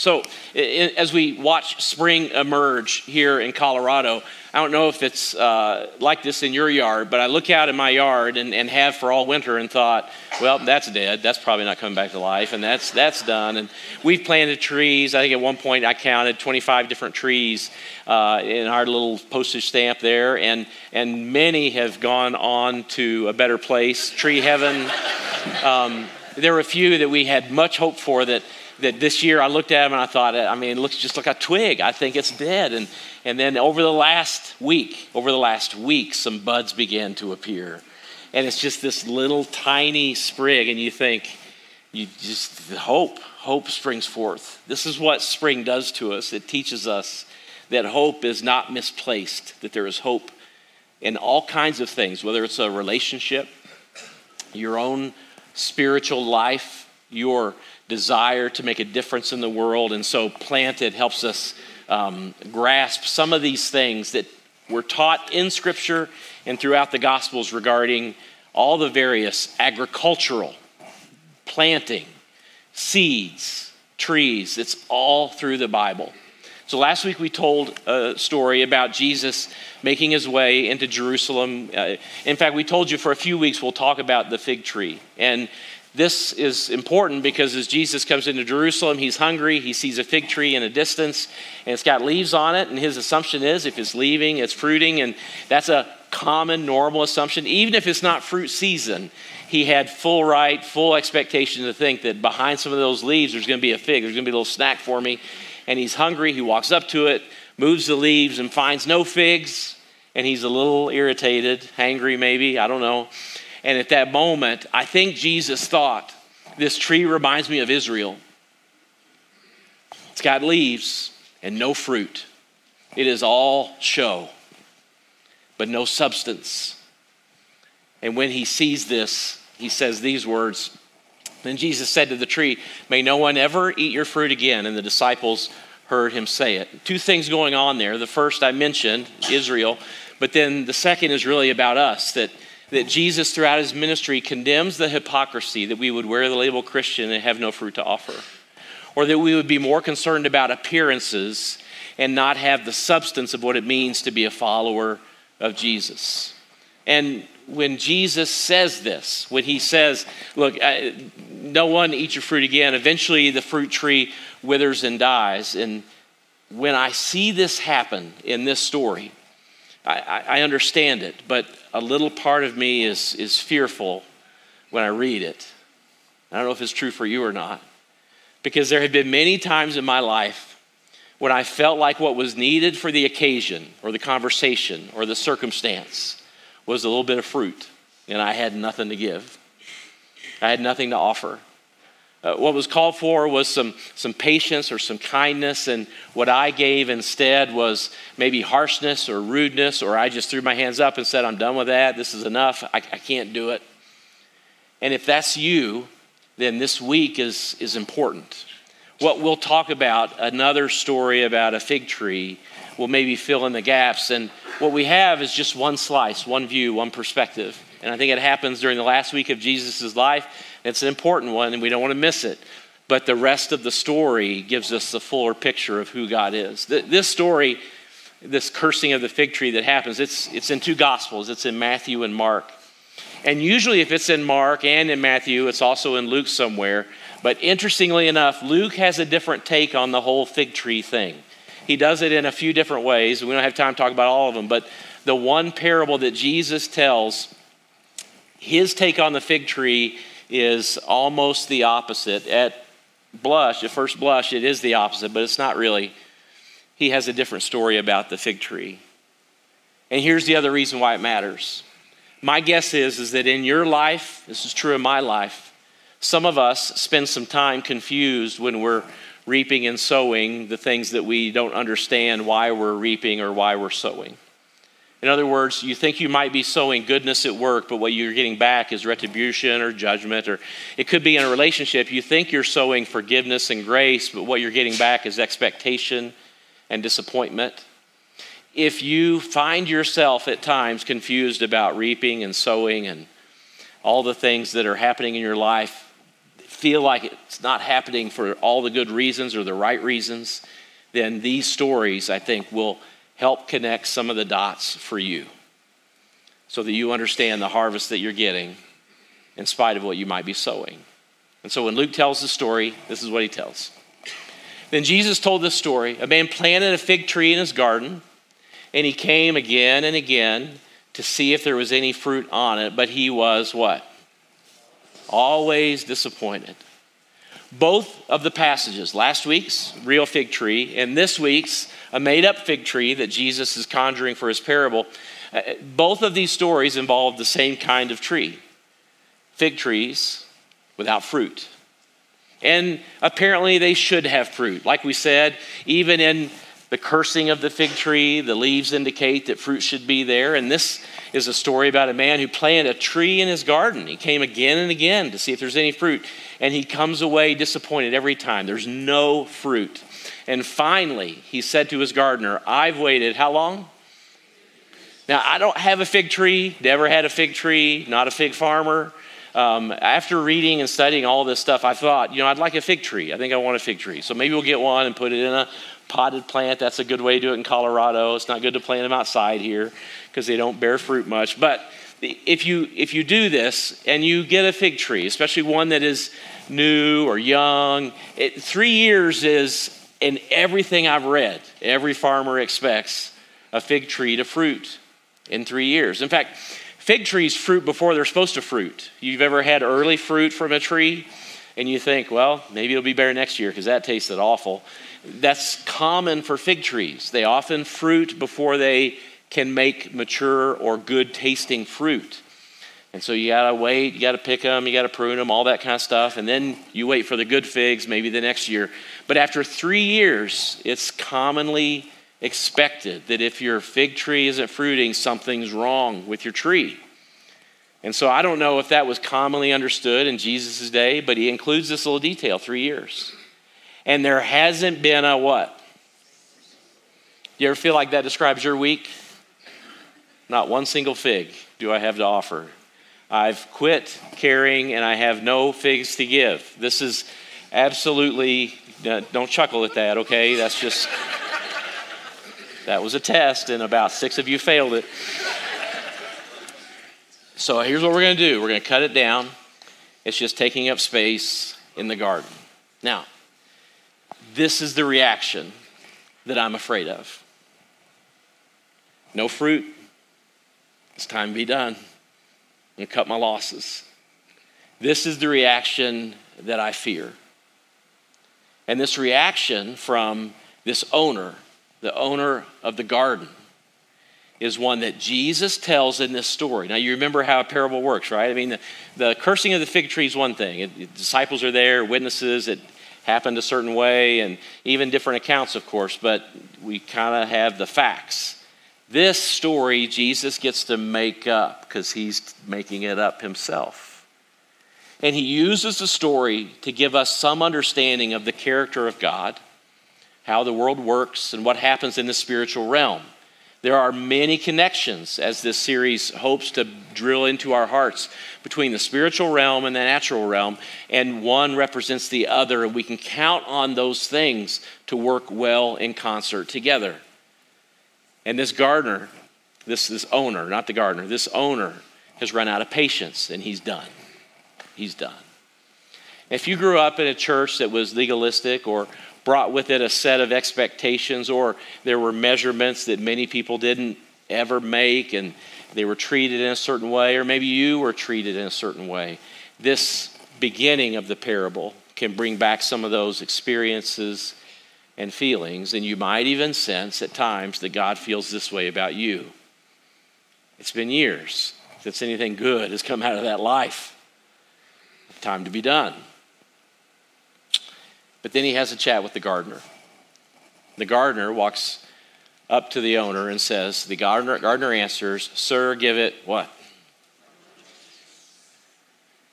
So, as we watch spring emerge here in Colorado, I don't know if it's uh, like this in your yard, but I look out in my yard and, and, have for all winter and thought, well, that's dead. That's probably not coming back to life, and that's that's done. And we've planted trees. I think at one point I counted 25 different trees uh, in our little postage stamp there, and and many have gone on to a better place, tree heaven. Um, there were a few that we had much hope for that that this year I looked at them and I thought, I mean, it looks just like a twig. I think it's dead. And, and then over the last week, over the last week, some buds began to appear. And it's just this little tiny sprig, and you think, you just hope, hope springs forth. This is what spring does to us. It teaches us that hope is not misplaced, that there is hope in all kinds of things, whether it's a relationship, your own spiritual life, your desire to make a difference in the world. And so, planted helps us um, grasp some of these things that were taught in Scripture and throughout the Gospels regarding all the various agricultural, planting, seeds, trees. It's all through the Bible. So last week we told a story about Jesus making his way into Jerusalem. Uh, in fact, we told you for a few weeks we'll talk about the fig tree. And this is important because as Jesus comes into Jerusalem, he's hungry. He sees a fig tree in a distance, and it's got leaves on it. And his assumption is if it's leaving, it's fruiting. And that's a common, normal assumption. Even if it's not fruit season, he had full right, full expectation to think that behind some of those leaves, there's going to be a fig, there's going to be a little snack for me. And he's hungry. He walks up to it, moves the leaves, and finds no figs. And he's a little irritated, hangry maybe, I don't know. And at that moment, I think Jesus thought, this tree reminds me of Israel. It's got leaves and no fruit. It is all show, but no substance. And when he sees this, he says these words. Then Jesus said to the tree, May no one ever eat your fruit again. And the disciples heard him say it. Two things going on there. The first I mentioned, Israel, but then the second is really about us that that Jesus, throughout his ministry, condemns the hypocrisy that we would wear the label Christian and have no fruit to offer, or that we would be more concerned about appearances and not have the substance of what it means to be a follower of Jesus. And when Jesus says this, when he says, Look, no one eats your fruit again, eventually the fruit tree withers and dies. And when I see this happen in this story, I, I understand it, but a little part of me is, is fearful when I read it. I don't know if it's true for you or not, because there have been many times in my life when I felt like what was needed for the occasion or the conversation or the circumstance was a little bit of fruit, and I had nothing to give. I had nothing to offer. Uh, what was called for was some, some patience or some kindness, and what I gave instead was maybe harshness or rudeness, or I just threw my hands up and said, I'm done with that. This is enough. I, I can't do it. And if that's you, then this week is, is important. What we'll talk about, another story about a fig tree, will maybe fill in the gaps. And what we have is just one slice, one view, one perspective. And I think it happens during the last week of Jesus' life it's an important one, and we don't want to miss it. But the rest of the story gives us the fuller picture of who God is. This story, this cursing of the fig tree that happens, it's, it's in two Gospels it's in Matthew and Mark. And usually, if it's in Mark and in Matthew, it's also in Luke somewhere. But interestingly enough, Luke has a different take on the whole fig tree thing. He does it in a few different ways. We don't have time to talk about all of them, but the one parable that Jesus tells, his take on the fig tree is almost the opposite. At blush, at first blush, it is the opposite, but it's not really. He has a different story about the fig tree. And here's the other reason why it matters. My guess is, is that in your life, this is true in my life, some of us spend some time confused when we're reaping and sowing the things that we don't understand why we're reaping or why we're sowing. In other words, you think you might be sowing goodness at work, but what you're getting back is retribution or judgment, or it could be in a relationship. You think you're sowing forgiveness and grace, but what you're getting back is expectation and disappointment. If you find yourself at times confused about reaping and sowing and all the things that are happening in your life, feel like it's not happening for all the good reasons or the right reasons, then these stories, I think, will help connect some of the dots for you so that you understand the harvest that you're getting in spite of what you might be sowing. And so when Luke tells the story, this is what he tells. Then Jesus told this story A man planted a fig tree in his garden, and he came again and again to see if there was any fruit on it, but he was what? Always disappointed. Both of the passages, last week's real fig tree, and this week's a made up fig tree that Jesus is conjuring for his parable, uh, both of these stories involve the same kind of tree fig trees without fruit. And apparently they should have fruit. Like we said, even in the cursing of the fig tree, the leaves indicate that fruit should be there. And this is a story about a man who planted a tree in his garden. He came again and again to see if there's any fruit. And he comes away disappointed every time. There's no fruit. And finally, he said to his gardener, I've waited how long? Now, I don't have a fig tree, never had a fig tree, not a fig farmer um, after reading and studying all this stuff, I thought, you know, I'd like a fig tree. I think I want a fig tree. So maybe we'll get one and put it in a potted plant. That's a good way to do it in Colorado. It's not good to plant them outside here because they don't bear fruit much. But if you if you do this and you get a fig tree, especially one that is new or young, it, three years is in everything I've read. Every farmer expects a fig tree to fruit in three years. In fact, Fig trees fruit before they're supposed to fruit. You've ever had early fruit from a tree and you think, well, maybe it'll be better next year because that tasted awful. That's common for fig trees. They often fruit before they can make mature or good tasting fruit. And so you got to wait, you got to pick them, you got to prune them, all that kind of stuff. And then you wait for the good figs maybe the next year. But after three years, it's commonly expected that if your fig tree isn't fruiting, something's wrong with your tree. And so I don't know if that was commonly understood in Jesus' day, but he includes this little detail three years. And there hasn't been a what? You ever feel like that describes your week? Not one single fig do I have to offer. I've quit caring and I have no figs to give. This is absolutely, uh, don't chuckle at that, okay? That's just. That was a test, and about six of you failed it. So here's what we're going to do we're going to cut it down. It's just taking up space in the garden. Now, this is the reaction that I'm afraid of. No fruit. It's time to be done. I'm going to cut my losses. This is the reaction that I fear. And this reaction from this owner the owner of the garden, is one that Jesus tells in this story. Now, you remember how a parable works, right? I mean, the, the cursing of the fig tree is one thing. It, disciples are there, witnesses, it happened a certain way, and even different accounts, of course, but we kind of have the facts. This story, Jesus gets to make up because he's making it up himself. And he uses the story to give us some understanding of the character of God how the world works, and what happens in the spiritual realm. There are many connections as this series hopes to drill into our hearts between the spiritual realm and the natural realm, and one represents the other, and we can count on those things to work well in concert together. And this gardener, this, this owner, not the gardener, this owner has run out of patience and he's done. He's done. If you grew up in a church that was legalistic or, brought with it a set of expectations, or there were measurements that many people didn't ever make and they were treated in a certain way, or maybe you were treated in a certain way. This beginning of the parable can bring back some of those experiences and feelings, and you might even sense at times that God feels this way about you. It's been years since anything good has come out of that life. Time to be done. But then he has a chat with the gardener. The gardener walks up to the owner and says, The gardener, gardener answers, Sir, give it what?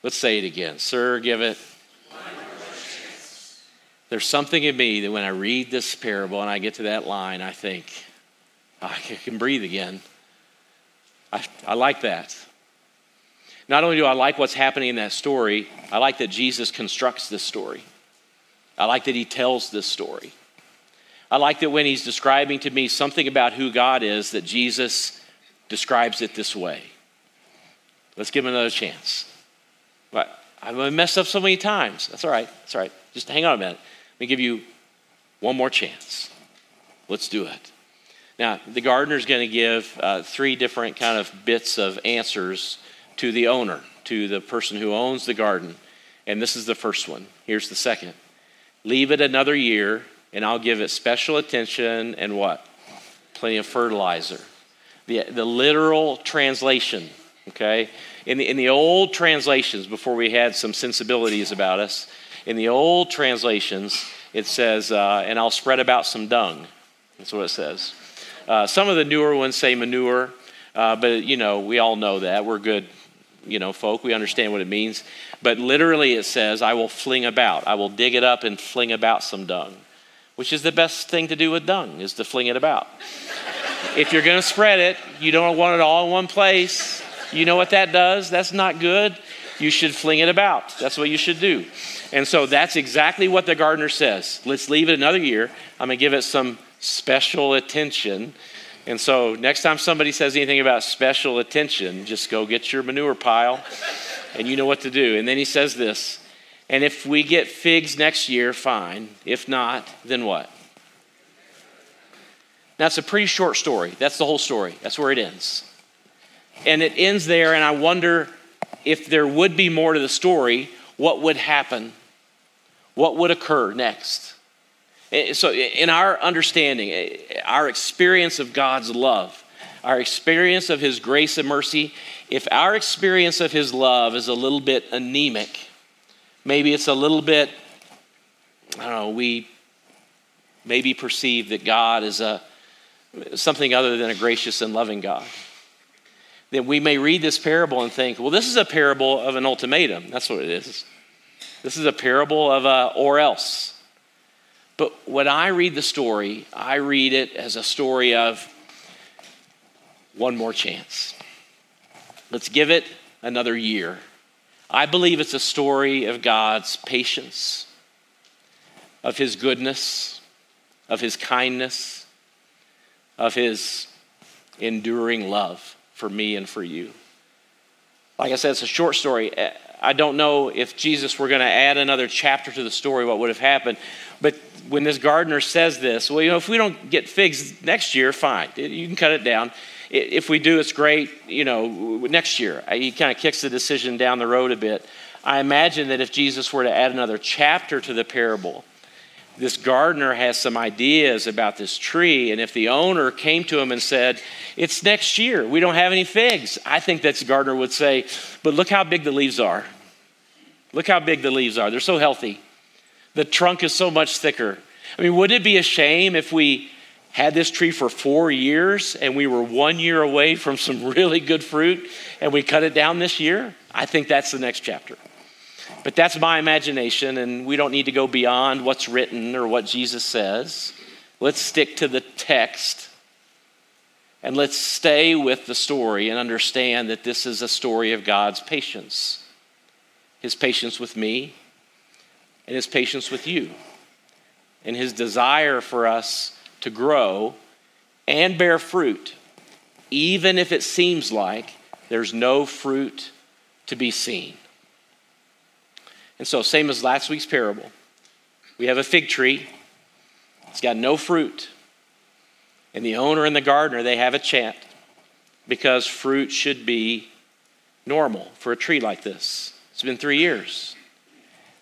Let's say it again. Sir, give it. There's something in me that when I read this parable and I get to that line, I think, ah, I can breathe again. I, I like that. not only do I like what's happening in that story, I like that Jesus constructs this story. I like that he tells this story. I like that when he's describing to me something about who God is, that Jesus describes it this way. Let's give him another chance. But I've messed up so many times. That's all right. That's all right. Just hang on a minute. Let me give you one more chance. Let's do it. Now, the gardener's going to give uh, three different kind of bits of answers to the owner, to the person who owns the garden. And this is the first one. Here's the second Leave it another year, and I'll give it special attention and what? Plenty of fertilizer. The, the literal translation, okay? In the, in the old translations, before we had some sensibilities about us, in the old translations, it says, uh, and I'll spread about some dung. That's what it says. Uh, some of the newer ones say manure, uh, but you know, we all know that. We're good you know, folk. We understand what it means. But literally it says, I will fling about. I will dig it up and fling about some dung, which is the best thing to do with dung, is to fling it about. if you're going to spread it, you don't want it all in one place. You know what that does? That's not good. You should fling it about. That's what you should do. And so that's exactly what the gardener says. Let's leave it another year. I'm going to give it some special attention and so, next time somebody says anything about special attention, just go get your manure pile and you know what to do. And then he says this And if we get figs next year, fine. If not, then what? Now, it's a pretty short story. That's the whole story. That's where it ends. And it ends there, and I wonder if there would be more to the story, what would happen? What would occur next? Eh, so, in our understanding, eh, our experience of God's love, our experience of His grace and mercy, if our experience of His love is a little bit anemic, maybe it's a little bit, I don't know, we maybe perceive that God is a, something other than a gracious and loving God. Then we may read this parable and think, well, this is a parable of an ultimatum. That's what it is. This is a parable of a or else. But when I read the story, I read it as a story of one more chance. Let's give it another year. I believe it's a story of God's patience, of His goodness, of His kindness, of His enduring love for me and for you. Like I said, it's a short story. I don't know if Jesus were going to add another chapter to the story, what would have happened. But when this gardener says this, well, you know, if we don't get figs next year, fine. You can cut it down. If we do, it's great, you know, next year. He kind of kicks the decision down the road a bit. I imagine that if Jesus were to add another chapter to the parable, this gardener has some ideas about this tree. And if the owner came to him and said, It's next year, we don't have any figs, I think that gardener would say, But look how big the leaves are. Look how big the leaves are. They're so healthy. The trunk is so much thicker. I mean, would it be a shame if we had this tree for four years and we were one year away from some really good fruit and we cut it down this year? I think that's the next chapter. But that's my imagination, and we don't need to go beyond what's written or what Jesus says. Let's stick to the text and let's stay with the story and understand that this is a story of God's patience His patience with me and His patience with you, and His desire for us to grow and bear fruit, even if it seems like there's no fruit to be seen. And so, same as last week's parable, we have a fig tree. It's got no fruit. And the owner and the gardener, they have a chant because fruit should be normal for a tree like this. It's been three years.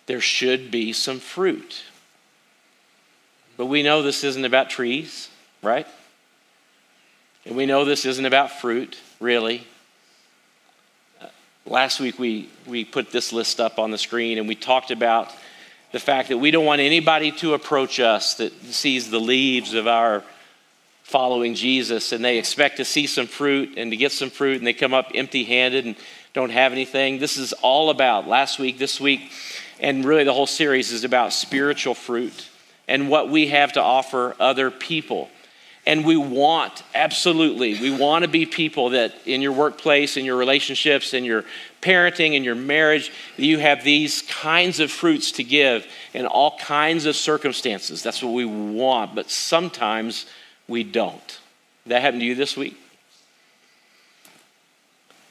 There should be some fruit. But we know this isn't about trees, right? And we know this isn't about fruit, really. Last week, we, we put this list up on the screen and we talked about the fact that we don't want anybody to approach us that sees the leaves of our following Jesus and they expect to see some fruit and to get some fruit and they come up empty handed and don't have anything. This is all about last week, this week, and really the whole series is about spiritual fruit and what we have to offer other people. And we want, absolutely, we want to be people that in your workplace, in your relationships, in your parenting, in your marriage, you have these kinds of fruits to give in all kinds of circumstances. That's what we want, but sometimes we don't. That happened to you this week?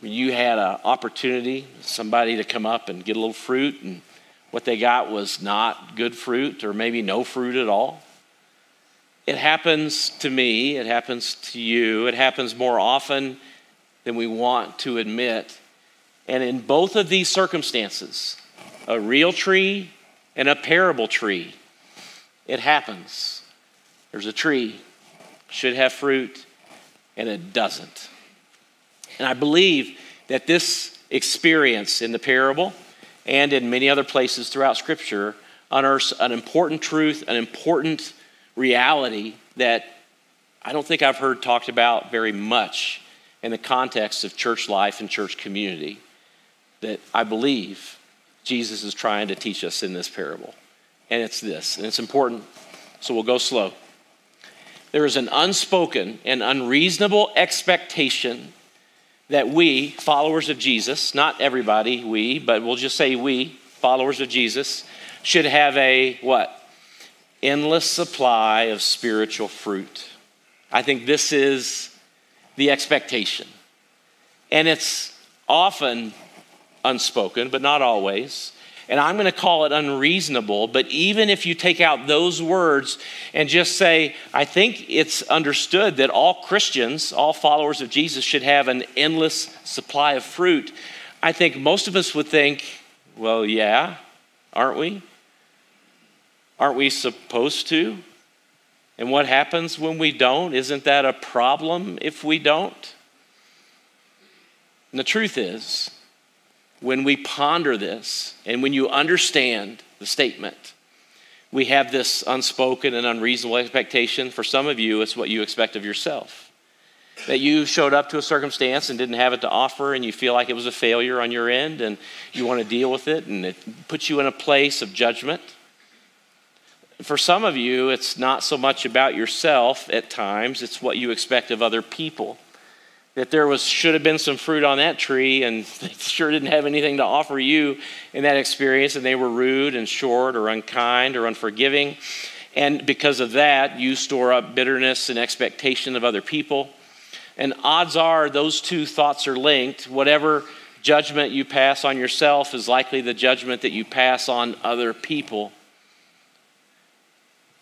You had an opportunity, somebody to come up and get a little fruit, and what they got was not good fruit or maybe no fruit at all. It happens to me, it happens to you, it happens more often than we want to admit. And in both of these circumstances, a real tree and a parable tree, it happens. There's a tree, should have fruit, and it doesn't. And I believe that this experience in the parable and in many other places throughout Scripture unearths an important truth, an important reality that I don't think I've heard talked about very much in the context of church life and church community that I believe Jesus is trying to teach us in this parable. And it's this, and it's important, so we'll go slow. There is an unspoken and unreasonable expectation that we, followers of Jesus, not everybody, we, but we'll just say we, followers of Jesus, should have a what? Endless supply of spiritual fruit. I think this is the expectation. And it's often unspoken, but not always. And I'm going to call it unreasonable, but even if you take out those words and just say, I think it's understood that all Christians, all followers of Jesus, should have an endless supply of fruit, I think most of us would think, well, yeah, aren't we? Aren't we supposed to? And what happens when we don't? Isn't that a problem if we don't? And the truth is, when we ponder this and when you understand the statement, we have this unspoken and unreasonable expectation. For some of you, it's what you expect of yourself. That you showed up to a circumstance and didn't have it to offer, and you feel like it was a failure on your end, and you want to deal with it, and it puts you in a place of judgment for some of you, it's not so much about yourself at times, it's what you expect of other people. That there was should have been some fruit on that tree, and they sure didn't have anything to offer you in that experience, and they were rude and short or unkind or unforgiving. And because of that, you store up bitterness and expectation of other people. And odds are those two thoughts are linked. Whatever judgment you pass on yourself is likely the judgment that you pass on other people.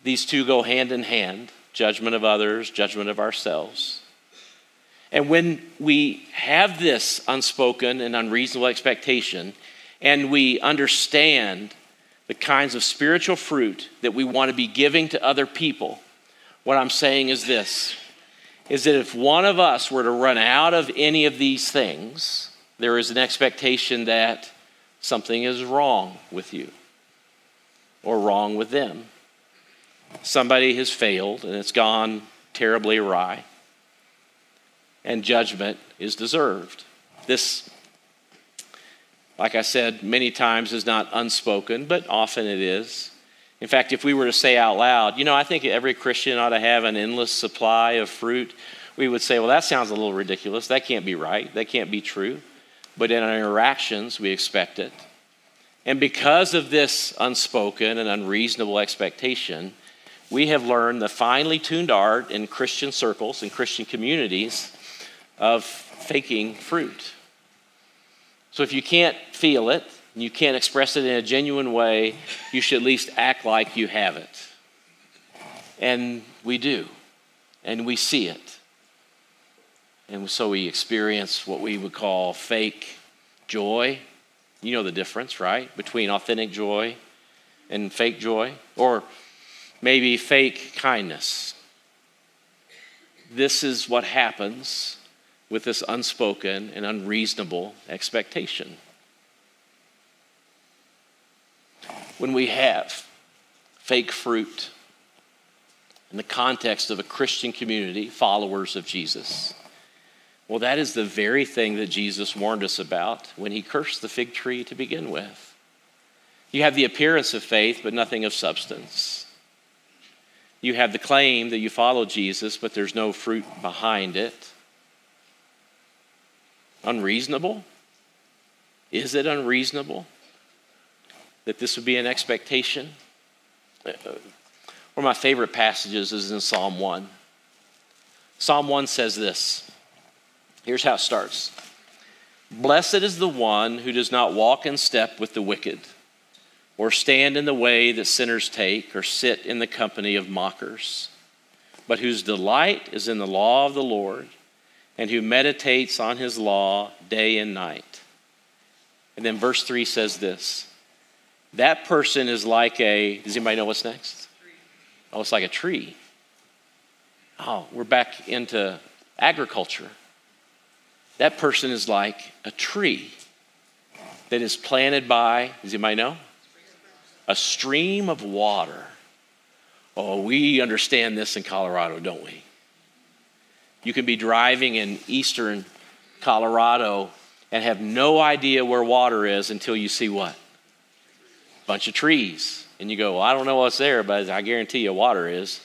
These two go hand in hand judgment of others, judgment of ourselves. And when we have this unspoken and unreasonable expectation, and we understand the kinds of spiritual fruit that we want to be giving to other people, what I'm saying is this is that if one of us were to run out of any of these things, there is an expectation that something is wrong with you or wrong with them somebody has failed and it's gone terribly awry, and judgment is deserved. This, like I said many times, is not unspoken, but often it is. In fact, if we were to say out loud, you know, I think every Christian ought to have an endless supply of fruit, we would say, well, that sounds a little ridiculous. That can't be right. That can't be true. But in our interactions, we expect it. And because of this unspoken and unreasonable expectation, we have learned the finely tuned art in Christian circles and Christian communities of faking fruit. So if you can't feel it, you can't express it in a genuine way, you should at least act like you have it. And we do, and we see it. And so we experience what we would call fake joy. You know the difference, right? Between authentic joy and fake joy. Or maybe fake kindness. This is what happens with this unspoken and unreasonable expectation. When we have fake fruit in the context of a Christian community, followers of Jesus, well, that is the very thing that Jesus warned us about when he cursed the fig tree to begin with. You have the appearance of faith, but nothing of substance. You have the claim that you follow Jesus, but there's no fruit behind it. Unreasonable? Is it unreasonable that this would be an expectation? Uh, one of my favorite passages is in Psalm 1. Psalm 1 says this. Here's how it starts Blessed is the one who does not walk in step with the wicked, or stand in the way that sinners take, or sit in the company of mockers, but whose delight is in the law of the Lord, and who meditates on his law day and night. And then verse 3 says this That person is like a, does anybody know what's next? Oh, it's like a tree. Oh, we're back into agriculture. That person is like a tree that is planted by, does anybody know? A stream of water. Oh, we understand this in Colorado, don't we? You can be driving in eastern Colorado and have no idea where water is until you see what? A bunch of trees. And you go, well, I don't know what's there, but I guarantee you water is.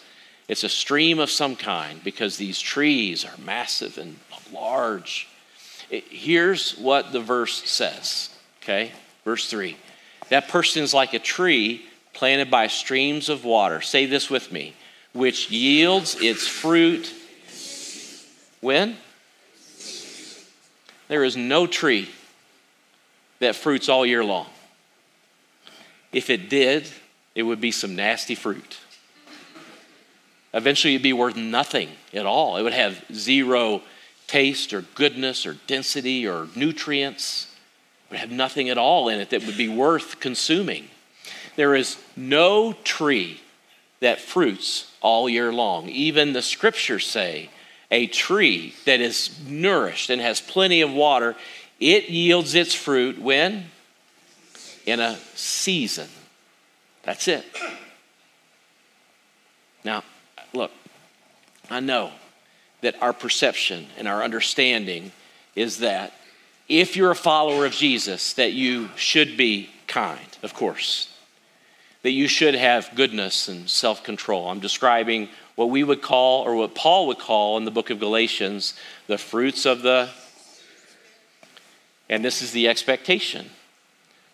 It's a stream of some kind because these trees are massive and large. It, here's what the verse says, okay? Verse 3. That person is like a tree planted by streams of water. Say this with me, which yields its fruit when? There is no tree that fruits all year long. If it did, it would be some nasty fruit. Eventually, it'd be worth nothing at all. It would have zero taste or goodness or density or nutrients. Would have nothing at all in it that would be worth consuming. There is no tree that fruits all year long. Even the scriptures say a tree that is nourished and has plenty of water, it yields its fruit when? In a season. That's it. Now, look, I know that our perception and our understanding is that if you're a follower of Jesus, that you should be kind, of course. That you should have goodness and self control. I'm describing what we would call, or what Paul would call in the book of Galatians, the fruits of the. And this is the expectation.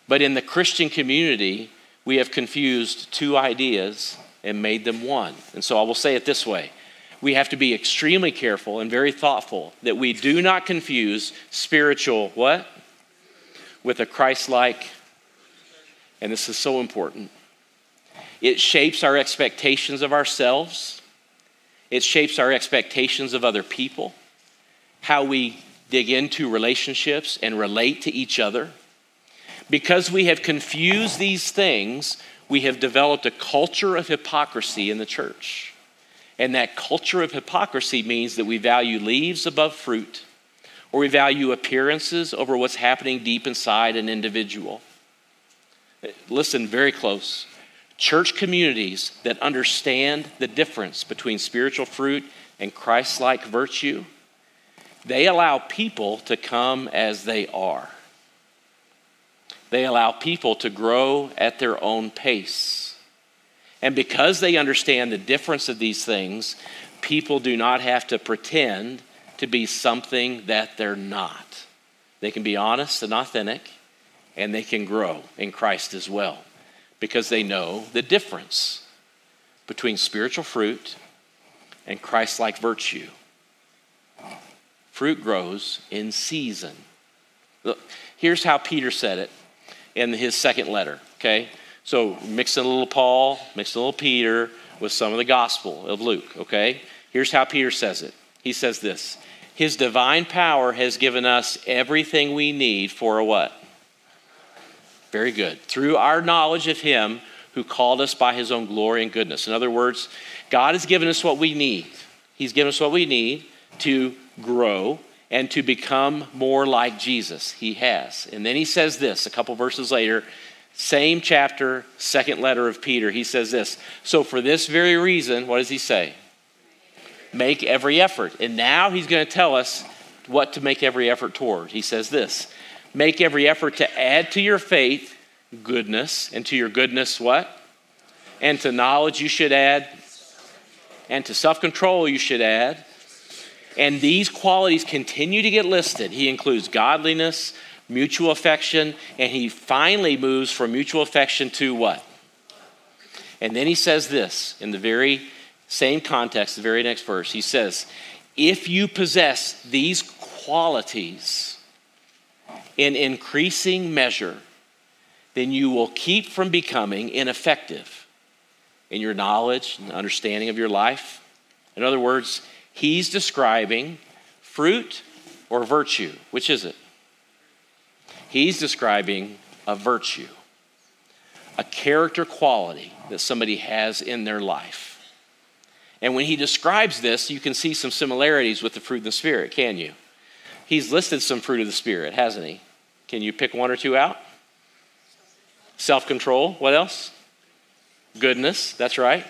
But in the Christian community, we have confused two ideas and made them one. And so I will say it this way we have to be extremely careful and very thoughtful that we do not confuse spiritual what? With a Christ like, and this is so important. It shapes our expectations of ourselves it shapes our expectations of other people, how we dig into relationships and relate to each other. Because we have confused these things, we have developed a culture of hypocrisy in the church. And that culture of hypocrisy means that we value leaves above fruit, or we value appearances over what's happening deep inside an individual. Listen very close. Church communities that understand the difference between spiritual fruit and Christ like virtue, they allow people to come as they are. They allow people to grow at their own pace. And because they understand the difference of these things, people do not have to pretend to be something that they're not. They can be honest and authentic, and they can grow in Christ as well because they know the difference between spiritual fruit and Christ like virtue. Fruit grows in season. Look, here's how Peter said it in his second letter, okay? So mix in a little Paul, mix in a little Peter with some of the gospel of Luke, okay? Here's how Peter says it. He says this His divine power has given us everything we need for a what? Very good. Through our knowledge of Him who called us by His own glory and goodness. In other words, God has given us what we need. He's given us what we need to grow and to become more like Jesus. He has. And then He says this a couple verses later, same chapter, second letter of Peter. He says this So, for this very reason, what does He say? Make every effort. And now He's going to tell us what to make every effort toward. He says this Make every effort to add to your faith goodness, and to your goodness, what? And to knowledge, you should add And to self control, you should add. And these qualities continue to get listed. He includes godliness, mutual affection, and he finally moves from mutual affection to what? And then he says this in the very same context, the very next verse. He says, If you possess these qualities in increasing measure, then you will keep from becoming ineffective in your knowledge and understanding of your life. In other words, he's describing fruit or virtue. Which is it? He's describing a virtue, a character quality that somebody has in their life. And when he describes this, you can see some similarities with the fruit of the Spirit, can you? He's listed some fruit of the Spirit, hasn't he? Can you pick one or two out? Self control. What else? Goodness. That's right.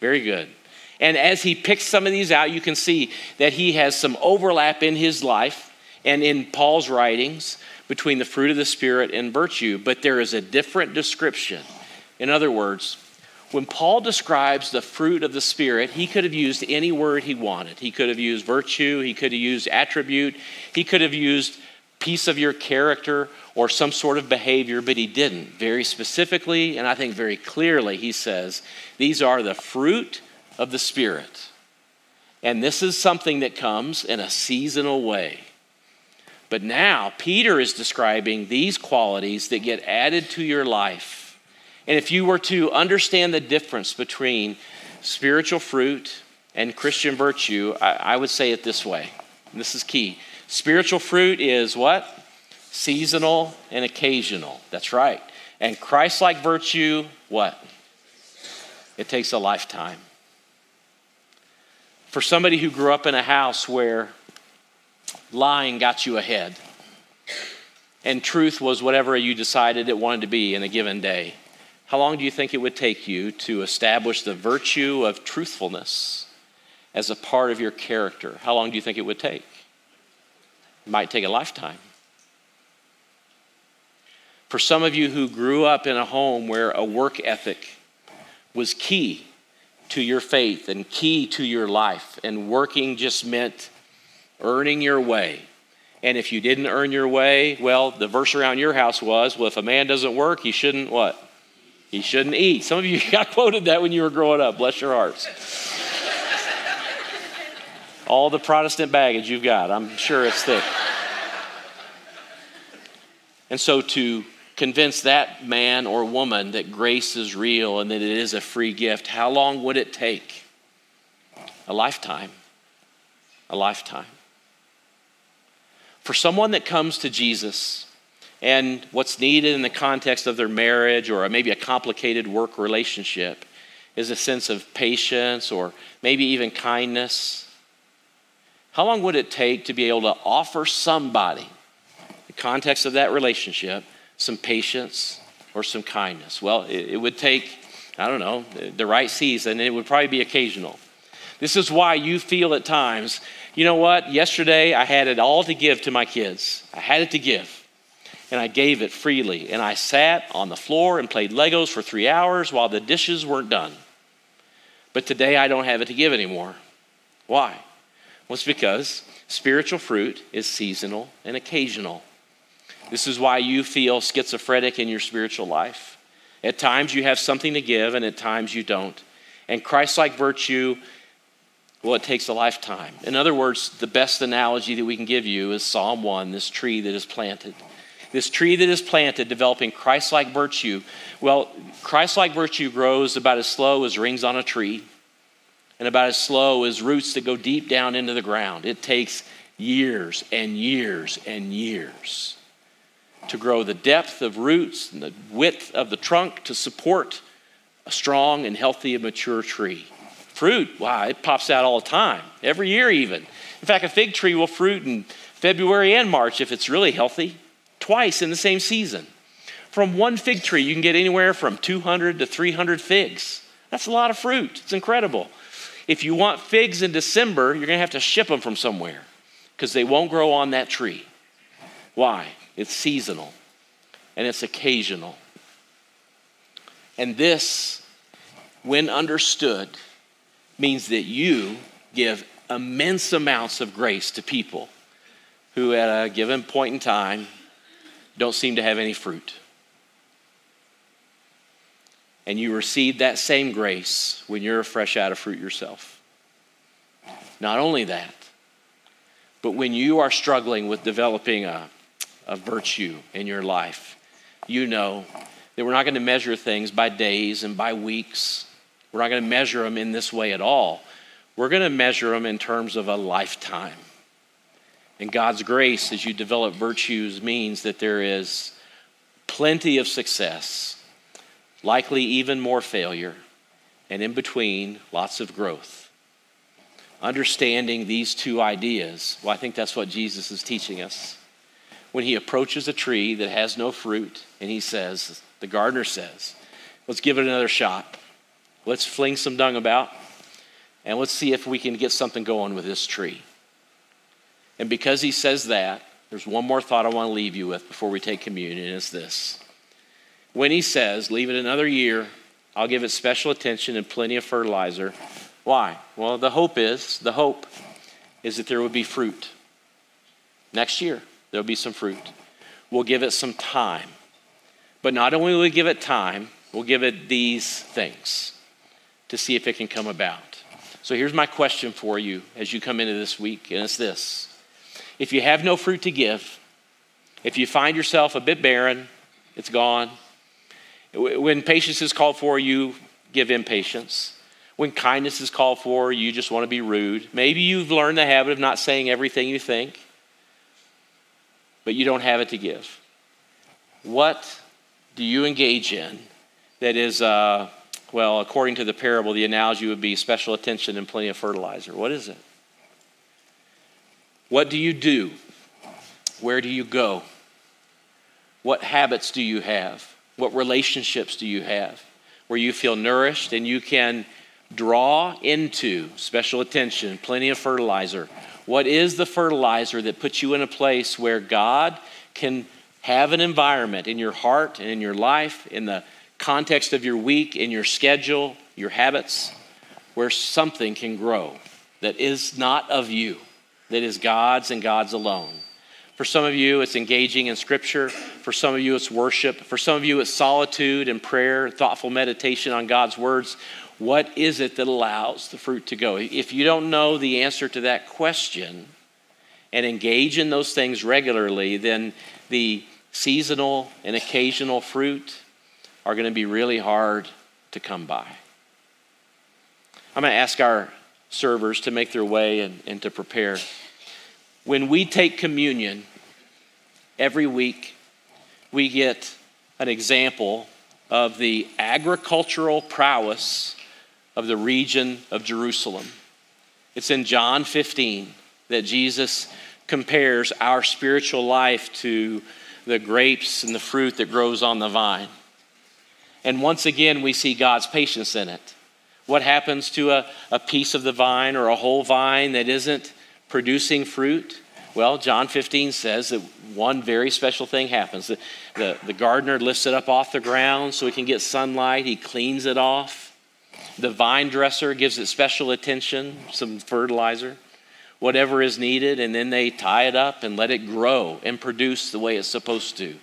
Very good. And as he picks some of these out, you can see that he has some overlap in his life and in Paul's writings between the fruit of the Spirit and virtue, but there is a different description. In other words, when Paul describes the fruit of the Spirit, he could have used any word he wanted. He could have used virtue, he could have used attribute, he could have used piece of your character or some sort of behavior, but he didn't. Very specifically, and I think very clearly, he says, These are the fruit of the Spirit. And this is something that comes in a seasonal way. But now, Peter is describing these qualities that get added to your life. And if you were to understand the difference between spiritual fruit and Christian virtue, I, I would say it this way. This is key. Spiritual fruit is what? Seasonal and occasional. That's right. And Christ like virtue, what? It takes a lifetime. For somebody who grew up in a house where lying got you ahead and truth was whatever you decided it wanted to be in a given day, how long do you think it would take you to establish the virtue of truthfulness as a part of your character? How long do you think it would take? It might take a lifetime. For some of you who grew up in a home where a work ethic was key to your faith and key to your life, and working just meant earning your way. And if you didn't earn your way, well, the verse around your house was, well, if a man doesn't work, he shouldn't what? He shouldn't eat. Some of you got quoted that when you were growing up. Bless your hearts. All the Protestant baggage you've got, I'm sure it's thick. And so, to convince that man or woman that grace is real and that it is a free gift, how long would it take? A lifetime. A lifetime. For someone that comes to Jesus, and what's needed in the context of their marriage or maybe a complicated work relationship is a sense of patience or maybe even kindness. How long would it take to be able to offer somebody the context of that relationship, some patience or some kindness? Well, it, it would take, I don't know, the right season, and it would probably be occasional. This is why you feel at times, you know what, yesterday I had it all to give to my kids. I had it to give. And I gave it freely. And I sat on the floor and played Legos for three hours while the dishes weren't done. But today I don't have it to give anymore. Why? Well, it's because spiritual fruit is seasonal and occasional. This is why you feel schizophrenic in your spiritual life. At times you have something to give, and at times you don't. And Christ like virtue, well, it takes a lifetime. In other words, the best analogy that we can give you is Psalm 1, this tree that is planted. This tree that is planted, developing Christ like virtue. Well, Christ like virtue grows about as slow as rings on a tree, and about as slow as roots that go deep down into the ground. It takes years and years and years to grow the depth of roots and the width of the trunk to support a strong and healthy and mature tree. Fruit, wow, it pops out all the time, every year even. In fact, a fig tree will fruit in February and March if it's really healthy, twice in the same season. From one fig tree, you can get anywhere from 200 to 300 figs. That's a lot of fruit. It's incredible. If you want figs in December, you're going to have to ship them from somewhere because they won't grow on that tree. Why? it's seasonal, and it's occasional. And this, when understood, means that you give immense amounts of grace to people who, at a given point in time, don't seem to have any fruit. And you receive that same grace when you're fresh out of fruit yourself. Not only that, but when you are struggling with developing a, a virtue in your life, you know that we're not going to measure things by days and by weeks. We're not going to measure them in this way at all. We're going to measure them in terms of a lifetime. And God's grace, as you develop virtues, means that there is plenty of success, likely even more failure, and in between, lots of growth. Understanding these two ideas, well, I think that's what Jesus is teaching us. When he approaches a tree that has no fruit, and he says, the gardener says, let's give it another shot. Let's fling some dung about, and let's see if we can get something going with this tree. And because he says that, there's one more thought I want to leave you with before we take communion, it's this. When he says, leave it another year, I'll give it special attention and plenty of fertilizer. Why? Well, the hope is, the hope is that there will be fruit. Next year, there'll be some fruit. We'll give it some time. But not only will we give it time, we'll give it these things to see if it can come about. So here's my question for you as you come into this week, and it's this if you have no fruit to give, if you find yourself a bit barren, it's gone. When patience is called for, you give impatience. When kindness is called for, you just want to be rude. Maybe you've learned the habit of not saying everything you think, but you don't have it to give. What do you engage in that is, uh, well, according to the parable, the analogy would be special attention and plenty of fertilizer? What is it? What do you do? Where do you go? What habits do you have? What relationships do you have where you feel nourished and you can draw into special attention, plenty of fertilizer? What is the fertilizer that puts you in a place where God can have an environment in your heart and in your life, in the context of your week, in your schedule, your habits, where something can grow that is not of you? that is God's and God's alone. For some of you, it's engaging in Scripture. For some of you, it's worship. For some of you, it's solitude and prayer, thoughtful meditation on God's words. What is it that allows the fruit to go? If you don't know the answer to that question and engage in those things regularly, then the seasonal and occasional fruit are going to be really hard to come by. I'm going to ask our servers to make their way and, and to prepare. When we take communion every week, we get an example of the agricultural prowess of the region of Jerusalem. It's in John 15 that Jesus compares our spiritual life to the grapes and the fruit that grows on the vine. And once again, we see God's patience in it. What happens to a, a piece of the vine or a whole vine that isn't producing fruit? Well, John 15 says that one very special thing happens. The, the, the, gardener lifts it up off the ground so it can get sunlight, he cleans it off. The vine dresser gives it special attention, some fertilizer, whatever is needed, and then they tie it up and let it grow and produce the way it's supposed to.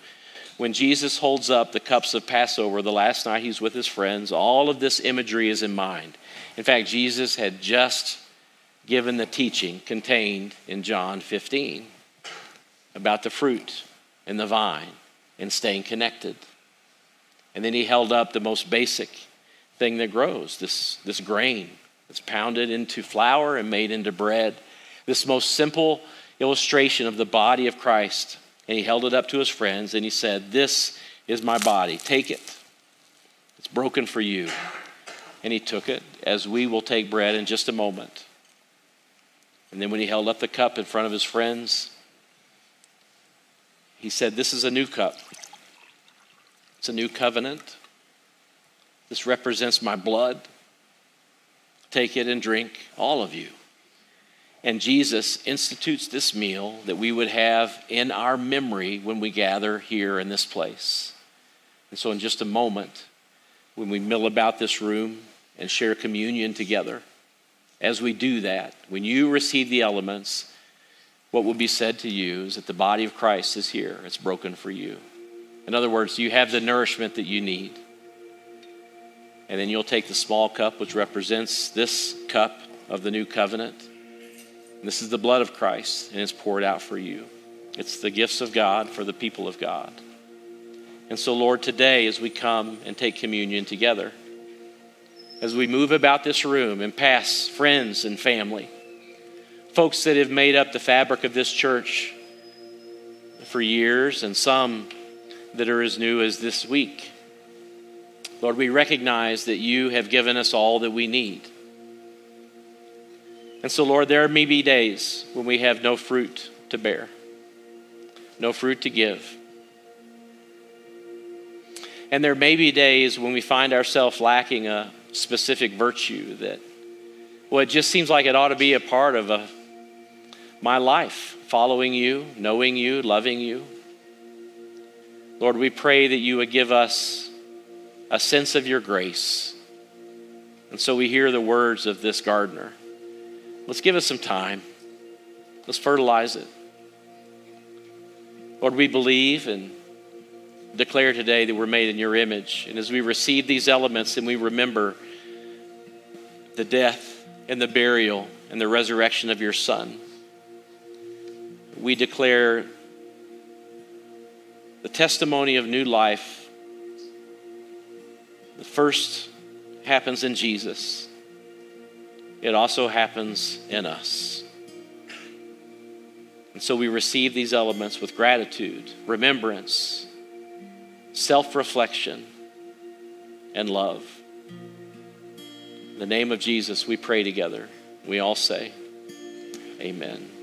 When Jesus holds up the cups of Passover the last night he's with his friends, all of this imagery is in mind. In fact, Jesus had just given the teaching contained in John 15 about the fruit and the vine and staying connected. And then he held up the most basic thing that grows this, this grain that's pounded into flour and made into bread. This most simple illustration of the body of Christ. And he held it up to his friends and he said, This is my body. Take it. It's broken for you. And he took it, as we will take bread in just a moment. And then when he held up the cup in front of his friends, he said, This is a new cup. It's a new covenant. This represents my blood. Take it and drink, all of you. And Jesus institutes this meal that we would have in our memory when we gather here in this place. And so, in just a moment, when we mill about this room and share communion together, as we do that, when you receive the elements, what will be said to you is that the body of Christ is here. It's broken for you. In other words, you have the nourishment that you need. And then you'll take the small cup, which represents this cup of the new covenant. And this is the blood of Christ, and it's poured out for you. It's the gifts of God for the people of God. And so, Lord, today as we come and take communion together, as we move about this room and pass friends and family, folks that have made up the fabric of this church for years, and some that are as new as this week. Lord, we recognize that you have given us all that we need. And so, Lord, there may be days when we have no fruit to bear, no fruit to give. And there may be days when we find ourselves lacking a specific virtue that, well, it just seems like it ought to be a part of a, my life, following you, knowing you, loving you. Lord, we pray that you would give us a sense of your grace. And so we hear the words of this gardener. Let's give it some time. Let's fertilize it. Lord, we believe and declare today that we're made in your image. And as we receive these elements and we remember the death and the burial and the resurrection of your Son, we declare the testimony of new life. The first happens in Jesus, it also happens in us. And so we receive these elements with gratitude, remembrance, self reflection, and love. In the name of Jesus, we pray together. We all say, Amen.